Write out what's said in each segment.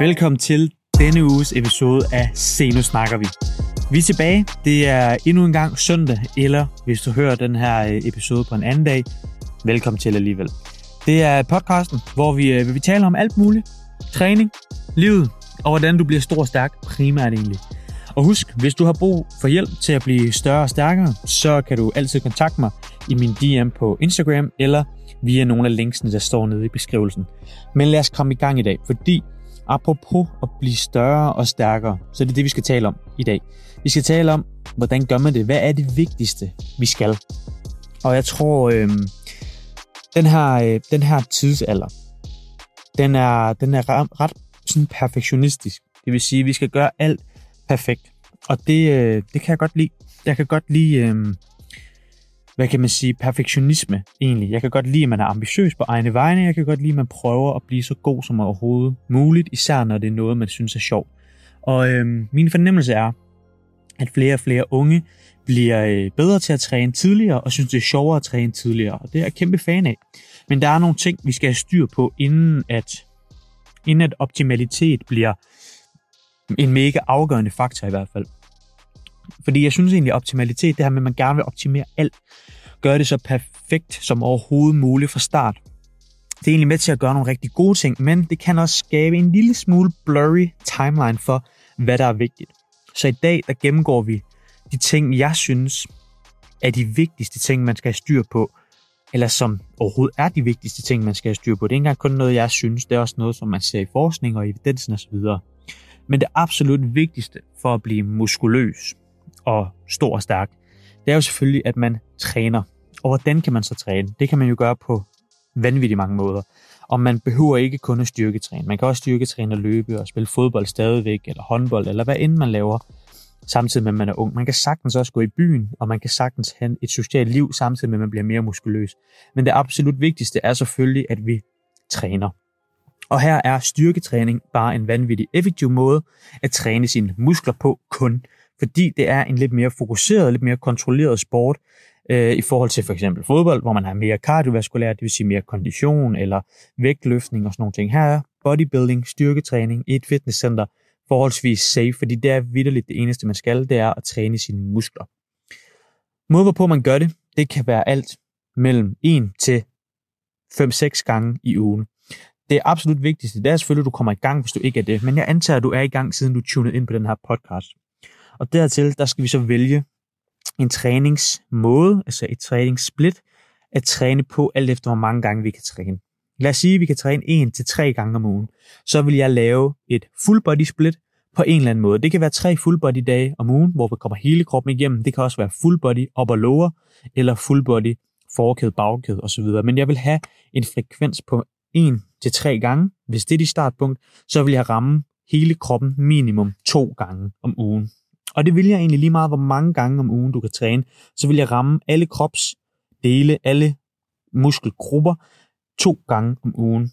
Velkommen til denne uges episode af Se nu snakker vi. Vi er tilbage. Det er endnu en gang søndag, eller hvis du hører den her øh, episode på en anden dag, velkommen til alligevel. Det er podcasten, hvor vi, øh, vi taler om alt muligt. Træning, livet og hvordan du bliver stor og stærk, primært egentlig. Og husk, hvis du har brug for hjælp til at blive større og stærkere, så kan du altid kontakte mig i min DM på Instagram, eller via nogle af linksene, der står nede i beskrivelsen. Men lad os komme i gang i dag, fordi apropos at blive større og stærkere, så det er det, vi skal tale om i dag. Vi skal tale om, hvordan gør man det? Hvad er det vigtigste, vi skal? Og jeg tror, øh, den, her, øh, den her tidsalder, den er, den er ret, ret sådan perfektionistisk. Det vil sige, at vi skal gøre alt perfekt. Og det, øh, det kan jeg godt lide. Jeg kan godt lide, øh, hvad kan man sige, perfektionisme egentlig. Jeg kan godt lide, at man er ambitiøs på egne vegne. Jeg kan godt lide, at man prøver at blive så god som overhovedet muligt, især når det er noget, man synes er sjovt. Og øh, min fornemmelse er, at flere og flere unge bliver øh, bedre til at træne tidligere, og synes, det er sjovere at træne tidligere. Og det er jeg kæmpe fan af. Men der er nogle ting, vi skal have styr på, inden at, inden at optimalitet bliver en mega afgørende faktor i hvert fald. Fordi jeg synes egentlig, at optimalitet, det her med, at man gerne vil optimere alt, gøre det så perfekt som overhovedet muligt fra start. Det er egentlig med til at gøre nogle rigtig gode ting, men det kan også skabe en lille smule blurry timeline for, hvad der er vigtigt. Så i dag, der gennemgår vi de ting, jeg synes er de vigtigste ting, man skal have styr på, eller som overhovedet er de vigtigste ting, man skal have styr på. Det er ikke engang kun noget, jeg synes, det er også noget, som man ser i forskning og evidensen osv. Men det absolut vigtigste for at blive muskuløs og stor og stærk, det er jo selvfølgelig, at man træner. Og hvordan kan man så træne? Det kan man jo gøre på vanvittigt mange måder. Og man behøver ikke kun at styrketræne. Man kan også styrketræne og løbe og spille fodbold stadigvæk, eller håndbold, eller hvad end man laver, samtidig med, at man er ung. Man kan sagtens også gå i byen, og man kan sagtens have et socialt liv, samtidig med, at man bliver mere muskuløs. Men det absolut vigtigste er selvfølgelig, at vi træner. Og her er styrketræning bare en vanvittig effektiv måde at træne sine muskler på kun, fordi det er en lidt mere fokuseret, lidt mere kontrolleret sport, øh, i forhold til for eksempel fodbold, hvor man har mere kardiovaskulært, det vil sige mere kondition eller vægtløftning og sådan nogle ting. Her er bodybuilding, styrketræning i et fitnesscenter forholdsvis safe, fordi det er vidderligt det eneste, man skal, det er at træne sine muskler. Måde, hvorpå man gør det, det kan være alt mellem 1 til 5-6 gange i ugen. Det absolut vigtigste, det er selvfølgelig, at du kommer i gang, hvis du ikke er det. Men jeg antager, at du er i gang, siden du tunede ind på den her podcast. Og dertil, der skal vi så vælge en træningsmåde, altså et træningssplit, at træne på alt efter, hvor mange gange vi kan træne. Lad os sige, at vi kan træne en til tre gange om ugen. Så vil jeg lave et full body split på en eller anden måde. Det kan være tre full body dage om ugen, hvor vi kommer hele kroppen igennem. Det kan også være full body op og lower, eller full body forkæde, bagkæde osv. Men jeg vil have en frekvens på en til tre gange. Hvis det er dit startpunkt, så vil jeg ramme hele kroppen minimum to gange om ugen. Og det vil jeg egentlig lige meget, hvor mange gange om ugen du kan træne. Så vil jeg ramme alle kropsdele, alle muskelgrupper to gange om ugen.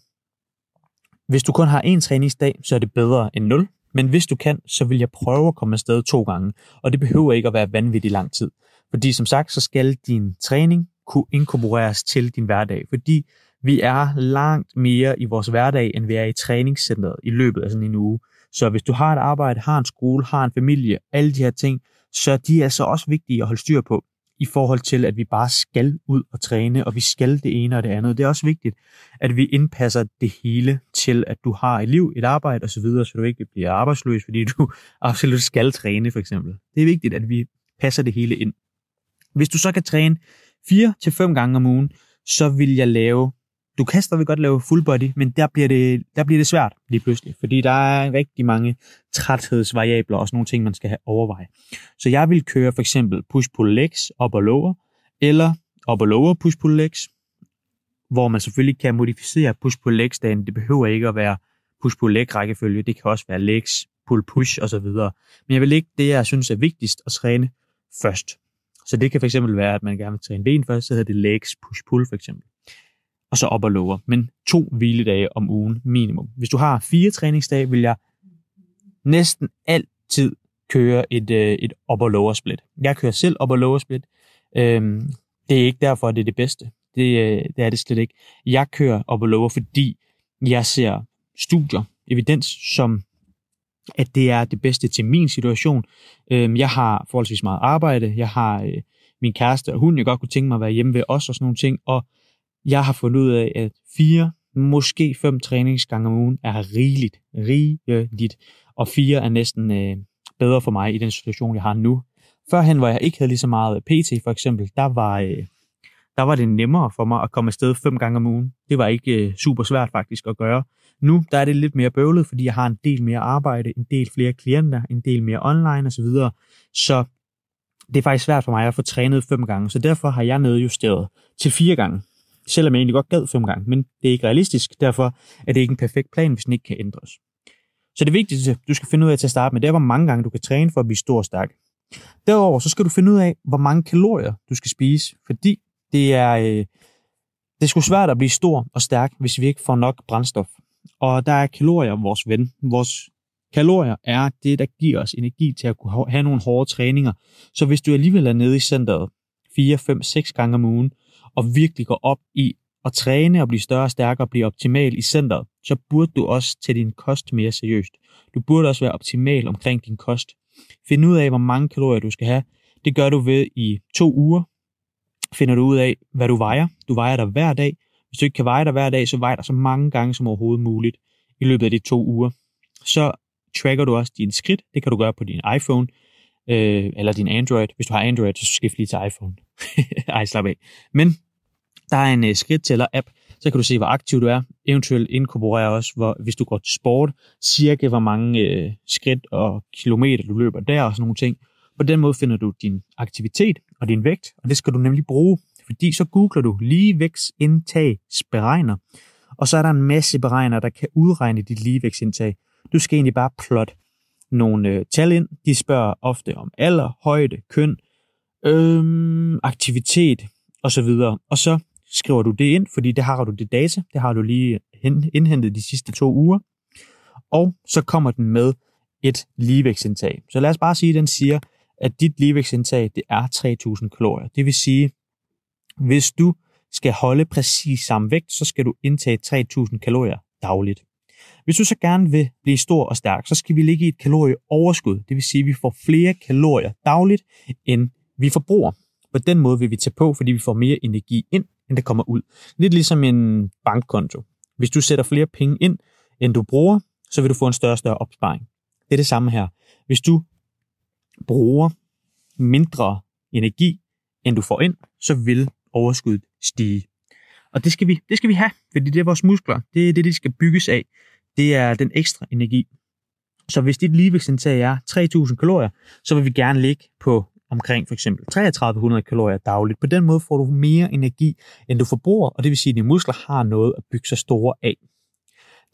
Hvis du kun har én træningsdag, så er det bedre end 0. Men hvis du kan, så vil jeg prøve at komme afsted to gange. Og det behøver ikke at være vanvittigt lang tid. Fordi som sagt, så skal din træning kunne inkorporeres til din hverdag. Fordi vi er langt mere i vores hverdag, end vi er i træningscenteret i løbet af sådan en uge. Så hvis du har et arbejde, har en skole, har en familie, alle de her ting, så de er så også vigtige at holde styr på i forhold til, at vi bare skal ud og træne, og vi skal det ene og det andet. Det er også vigtigt, at vi indpasser det hele til, at du har et liv, et arbejde osv., så, så du ikke bliver arbejdsløs, fordi du absolut skal træne, for eksempel. Det er vigtigt, at vi passer det hele ind. Hvis du så kan træne 4 til fem gange om ugen, så vil jeg lave du kan stadigvæk godt lave full body, men der bliver, det, der bliver det svært lige pludselig, fordi der er rigtig mange træthedsvariabler og sådan nogle ting, man skal have overveje. Så jeg vil køre for eksempel push-pull legs op og lower, eller op og lower push-pull legs, hvor man selvfølgelig kan modificere push-pull legs dagen. Det behøver ikke at være push-pull leg rækkefølge, det kan også være legs, pull-push osv. Men jeg vil lægge det, jeg synes er vigtigst at træne først. Så det kan fx være, at man gerne vil træne ben først, så hedder det legs push-pull for eksempel og så op og lower. Men to hviledage om ugen minimum. Hvis du har fire træningsdage, vil jeg næsten altid køre et, øh, et upper lower split. Jeg kører selv upper lower split. Øhm, det er ikke derfor, at det er det bedste. Det, øh, det er det slet ikke. Jeg kører upper lower, fordi jeg ser studier, evidens, som at det er det bedste til min situation. Øhm, jeg har forholdsvis meget arbejde. Jeg har øh, min kæreste og hun, jeg godt kunne tænke mig at være hjemme ved os og sådan nogle ting. Og jeg har fundet ud af, at fire, måske fem træningsgange om ugen er rigeligt. Rigeligt. Og fire er næsten øh, bedre for mig i den situation, jeg har nu. Førhen, hvor jeg ikke havde lige så meget PT for eksempel, der var, øh, der var det nemmere for mig at komme afsted fem gange om ugen. Det var ikke øh, super svært faktisk at gøre. Nu der er det lidt mere bøvlet, fordi jeg har en del mere arbejde, en del flere klienter, en del mere online osv. Så, så det er faktisk svært for mig at få trænet fem gange, så derfor har jeg nedjusteret til fire gange. Selvom jeg egentlig godt gad fem gange, men det er ikke realistisk, derfor er det ikke en perfekt plan, hvis den ikke kan ændres. Så det vigtigste, du skal finde ud af til at starte med, det er, hvor mange gange du kan træne for at blive stor og stærk. Derudover så skal du finde ud af, hvor mange kalorier du skal spise, fordi det er, øh, det er sgu svært at blive stor og stærk, hvis vi ikke får nok brændstof. Og der er kalorier vores ven. Vores kalorier er det, der giver os energi til at kunne have nogle hårde træninger. Så hvis du alligevel er nede i centret 4, 5, 6 gange om ugen, og virkelig går op i at træne og blive større og stærkere og blive optimal i centret, så burde du også tage din kost mere seriøst. Du burde også være optimal omkring din kost. Find ud af, hvor mange kalorier du skal have. Det gør du ved i to uger. Finder du ud af, hvad du vejer. Du vejer dig hver dag. Hvis du ikke kan veje dig hver dag, så vejer dig så mange gange som overhovedet muligt i løbet af de to uger. Så tracker du også dine skridt. Det kan du gøre på din iPhone øh, eller din Android. Hvis du har Android, så skift lige til iPhone. Ej, slap af. Men der er en øh, skridttæller-app, så kan du se, hvor aktiv du er. Eventuelt inkorporere også, hvor, hvis du går til sport, cirka hvor mange øh, skridt og kilometer du løber der og sådan nogle ting. På den måde finder du din aktivitet og din vægt, og det skal du nemlig bruge, fordi så googler du ligevægtsindtagsberegner, og så er der en masse beregner, der kan udregne dit ligevægtsindtag. Du skal egentlig bare plotte nogle øh, tal ind. De spørger ofte om alder, højde, køn, øh, aktivitet osv. Og så skriver du det ind, fordi det har du det data, det har du lige indhentet de sidste to uger, og så kommer den med et ligevægtsindtag. Så lad os bare sige, at den siger, at dit ligevægtsindtag det er 3.000 kalorier. Det vil sige, hvis du skal holde præcis samme vægt, så skal du indtage 3.000 kalorier dagligt. Hvis du så gerne vil blive stor og stærk, så skal vi ligge i et kalorieoverskud. Det vil sige, at vi får flere kalorier dagligt, end vi forbruger. På den måde vil vi tage på, fordi vi får mere energi ind, end der kommer ud. Lidt ligesom en bankkonto. Hvis du sætter flere penge ind, end du bruger, så vil du få en større og større opsparing. Det er det samme her. Hvis du bruger mindre energi, end du får ind, så vil overskuddet stige. Og det skal vi, det skal vi have, fordi det er vores muskler. Det er det, de skal bygges af. Det er den ekstra energi. Så hvis dit ligevægtsindtag er 3.000 kalorier, så vil vi gerne ligge på omkring for eksempel 3300 kalorier dagligt. På den måde får du mere energi, end du forbruger, og det vil sige, at dine muskler har noget at bygge sig store af.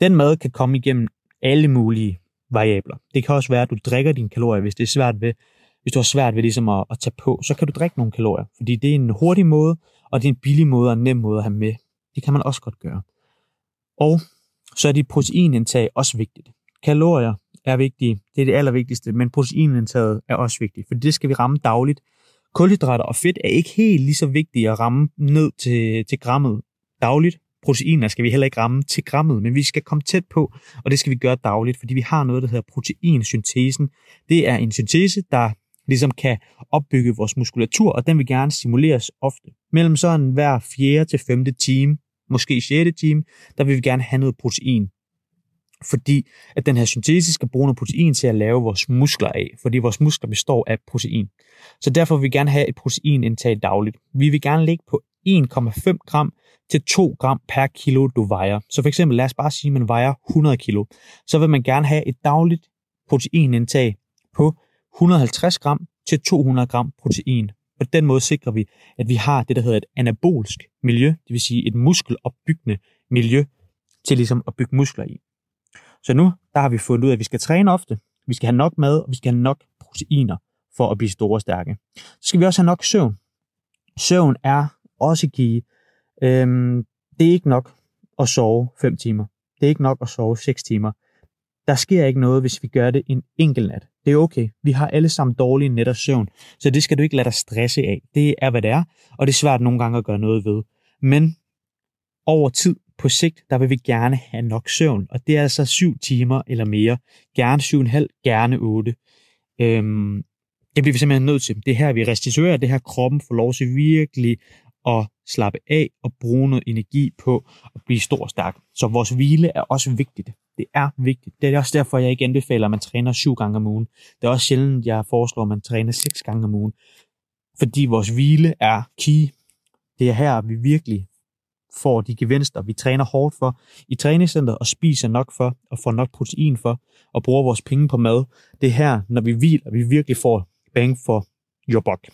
Den mad kan komme igennem alle mulige variabler. Det kan også være, at du drikker dine kalorier, hvis det er svært ved, hvis du har svært ved ligesom at, at tage på, så kan du drikke nogle kalorier, fordi det er en hurtig måde, og det er en billig måde og en nem måde at have med. Det kan man også godt gøre. Og så er dit proteinindtag også vigtigt. Kalorier er vigtige. Det er det allervigtigste, men proteinindtaget er også vigtigt, for det skal vi ramme dagligt. Kulhydrater og fedt er ikke helt lige så vigtige at ramme ned til, til grammet dagligt. Proteiner skal vi heller ikke ramme til grammet, men vi skal komme tæt på, og det skal vi gøre dagligt, fordi vi har noget, der hedder proteinsyntesen. Det er en syntese, der ligesom kan opbygge vores muskulatur, og den vil gerne stimuleres ofte. Mellem sådan hver fjerde til femte time, måske sjette time, der vil vi gerne have noget protein fordi at den her syntese skal bruge noget protein til at lave vores muskler af, fordi vores muskler består af protein. Så derfor vil vi gerne have et proteinindtag dagligt. Vi vil gerne ligge på 1,5 gram til 2 gram per kilo, du vejer. Så for eksempel, lad os bare sige, at man vejer 100 kilo. Så vil man gerne have et dagligt proteinindtag på 150 gram til 200 gram protein. På den måde sikrer vi, at vi har det, der hedder et anabolsk miljø, det vil sige et muskelopbyggende miljø til ligesom at bygge muskler i. Så nu, der har vi fundet ud af, at vi skal træne ofte, vi skal have nok mad, og vi skal have nok proteiner for at blive store og stærke. Så skal vi også have nok søvn. Søvn er også give. Øhm, det er ikke nok at sove 5 timer. Det er ikke nok at sove 6 timer. Der sker ikke noget, hvis vi gør det en enkelt nat. Det er okay. Vi har alle sammen dårlige net og søvn, så det skal du ikke lade dig stresse af. Det er, hvad det er, og det er svært nogle gange at gøre noget ved. Men over tid, på sigt, der vil vi gerne have nok søvn, og det er altså syv timer eller mere. Gerne syv og halv, gerne otte. Øhm, det bliver vi simpelthen nødt til. Det er her, vi restituerer, det her kroppen får lov til virkelig at slappe af og bruge noget energi på at blive stor og stærk. Så vores hvile er også vigtigt. Det er vigtigt. Det er også derfor, jeg ikke anbefaler, at man træner syv gange om ugen. Det er også sjældent, jeg foreslår, at man træner seks gange om ugen. Fordi vores hvile er key. Det er her, vi virkelig får de gevinster, vi træner hårdt for i træningscenteret og spiser nok for og får nok protein for og bruger vores penge på mad. Det er her, når vi hviler, vi virkelig får bang for your buck.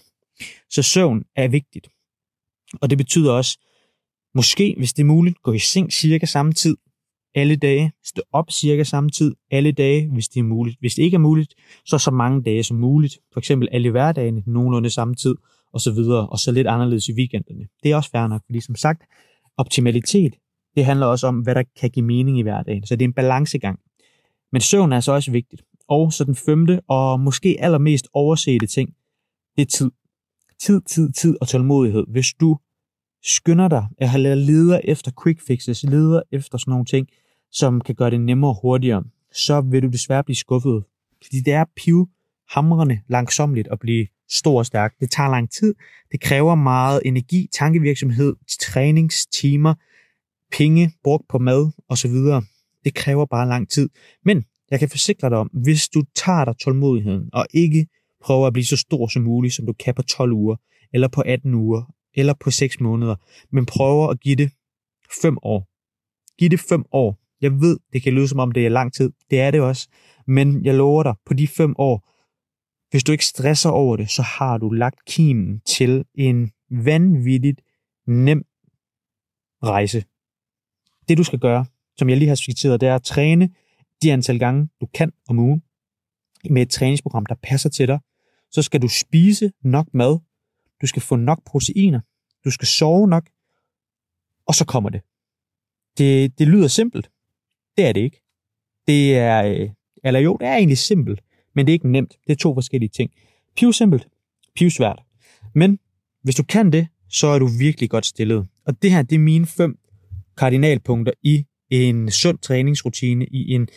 Så søvn er vigtigt. Og det betyder også, måske, hvis det er muligt, gå i seng cirka samme tid alle dage, stå op cirka samme tid alle dage, hvis det er muligt. Hvis det ikke er muligt, så så mange dage som muligt. For eksempel alle hverdagene, nogenlunde samme tid, og så videre, og så lidt anderledes i weekenderne. Det er også fair nok, fordi som sagt, optimalitet, det handler også om, hvad der kan give mening i hverdagen. Så det er en balancegang. Men søvn er så også vigtigt. Og så den femte, og måske allermest oversete ting, det er tid. Tid, tid, tid og tålmodighed. Hvis du skynder dig, at leder efter quick fixes, leder efter sådan nogle ting, som kan gøre det nemmere og hurtigere, så vil du desværre blive skuffet. Fordi det er piv hamrende langsomligt at blive stor og stærk. Det tager lang tid. Det kræver meget energi, tankevirksomhed, træningstimer, penge brugt på mad osv. Det kræver bare lang tid. Men jeg kan forsikre dig om, hvis du tager dig tålmodigheden og ikke prøver at blive så stor som muligt, som du kan på 12 uger, eller på 18 uger, eller på 6 måneder, men prøver at give det 5 år. Giv det 5 år. Jeg ved, det kan lyde som om det er lang tid. Det er det også. Men jeg lover dig, på de 5 år, hvis du ikke stresser over det, så har du lagt kimen til en vanvittigt nem rejse. Det du skal gøre, som jeg lige har skitseret, det er at træne de antal gange, du kan om ugen, med et træningsprogram, der passer til dig. Så skal du spise nok mad, du skal få nok proteiner, du skal sove nok, og så kommer det. Det, det lyder simpelt. Det er det ikke. Det er, øh, eller jo, det er egentlig simpelt, men det er ikke nemt. Det er to forskellige ting. Piv simpelt, piv svært. Men hvis du kan det, så er du virkelig godt stillet. Og det her, det er mine fem kardinalpunkter i en sund træningsrutine, i en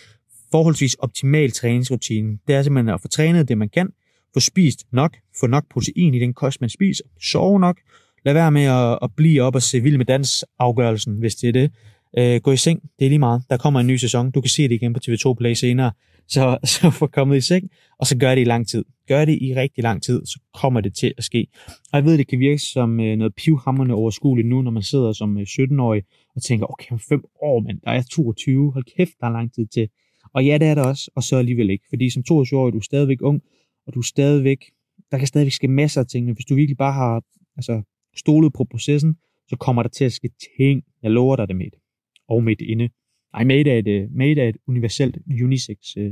forholdsvis optimal træningsrutine. Det er simpelthen at få trænet det, man kan, få spist nok, få nok protein i den kost, man spiser, sove nok, lad være med at, at blive op og se vild med dans afgørelsen, hvis det er det. Øh, gå i seng, det er lige meget. Der kommer en ny sæson. Du kan se det igen på TV2 Play senere. Så, så få kommet i seng, og så gør det i lang tid. Gør det i rigtig lang tid, så kommer det til at ske. Og jeg ved, det kan virke som øh, noget pivhammerne overskueligt nu, når man sidder som øh, 17-årig og tænker, okay, om fem år, mand, der er 22, hold kæft, der er lang tid til. Og ja, det er det også, og så alligevel ikke. Fordi som 22-årig, du er stadigvæk ung, og du er stadigvæk, der kan stadigvæk ske masser af ting. Hvis du virkelig bare har altså, stolet på processen, så kommer der til at ske ting. Jeg lover dig det med Og med inde. Nej, Mate er et, øh, Mate er et universelt unisex uh,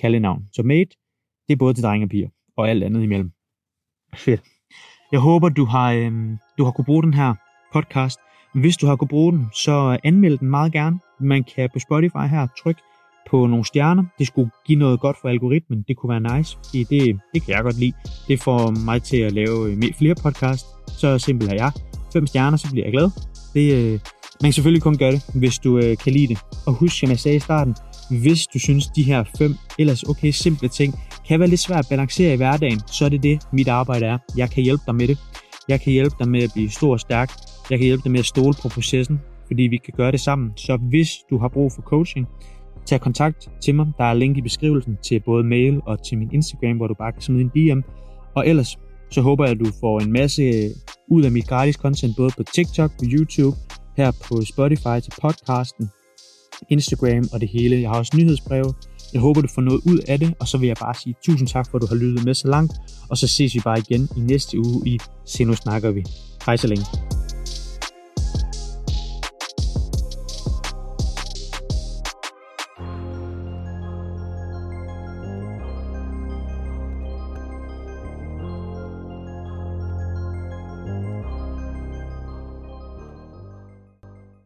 kaldenavn. Så Mate, det er både til drenge og piger, og alt andet imellem. Fedt. Jeg håber, du har, øhm, du har kunne bruge den her podcast. Hvis du har kunne bruge den, så anmeld den meget gerne. Man kan på Spotify her trykke på nogle stjerner. Det skulle give noget godt for algoritmen. Det kunne være nice, fordi det, det kan jeg godt lide. Det får mig til at lave øh, flere podcast. Så simpelt er jeg. Fem stjerner, så bliver jeg glad. Det, øh, man kan selvfølgelig kun gøre det, hvis du øh, kan lide det. Og husk, som jeg sagde i starten, hvis du synes, de her fem ellers okay simple ting kan være lidt svært at balancere i hverdagen, så er det det, mit arbejde er. Jeg kan hjælpe dig med det. Jeg kan hjælpe dig med at blive stor og stærk. Jeg kan hjælpe dig med at stole på processen, fordi vi kan gøre det sammen. Så hvis du har brug for coaching, tag kontakt til mig. Der er link i beskrivelsen til både mail og til min Instagram, hvor du bare kan smide en DM. Og ellers så håber jeg, at du får en masse øh, ud af mit gratis content, både på TikTok, på YouTube, her på Spotify til podcasten, Instagram og det hele. Jeg har også nyhedsbreve. Jeg håber, du får noget ud af det, og så vil jeg bare sige tusind tak for, at du har lyttet med så langt, og så ses vi bare igen i næste uge i Se nu snakker vi. Hej så længe.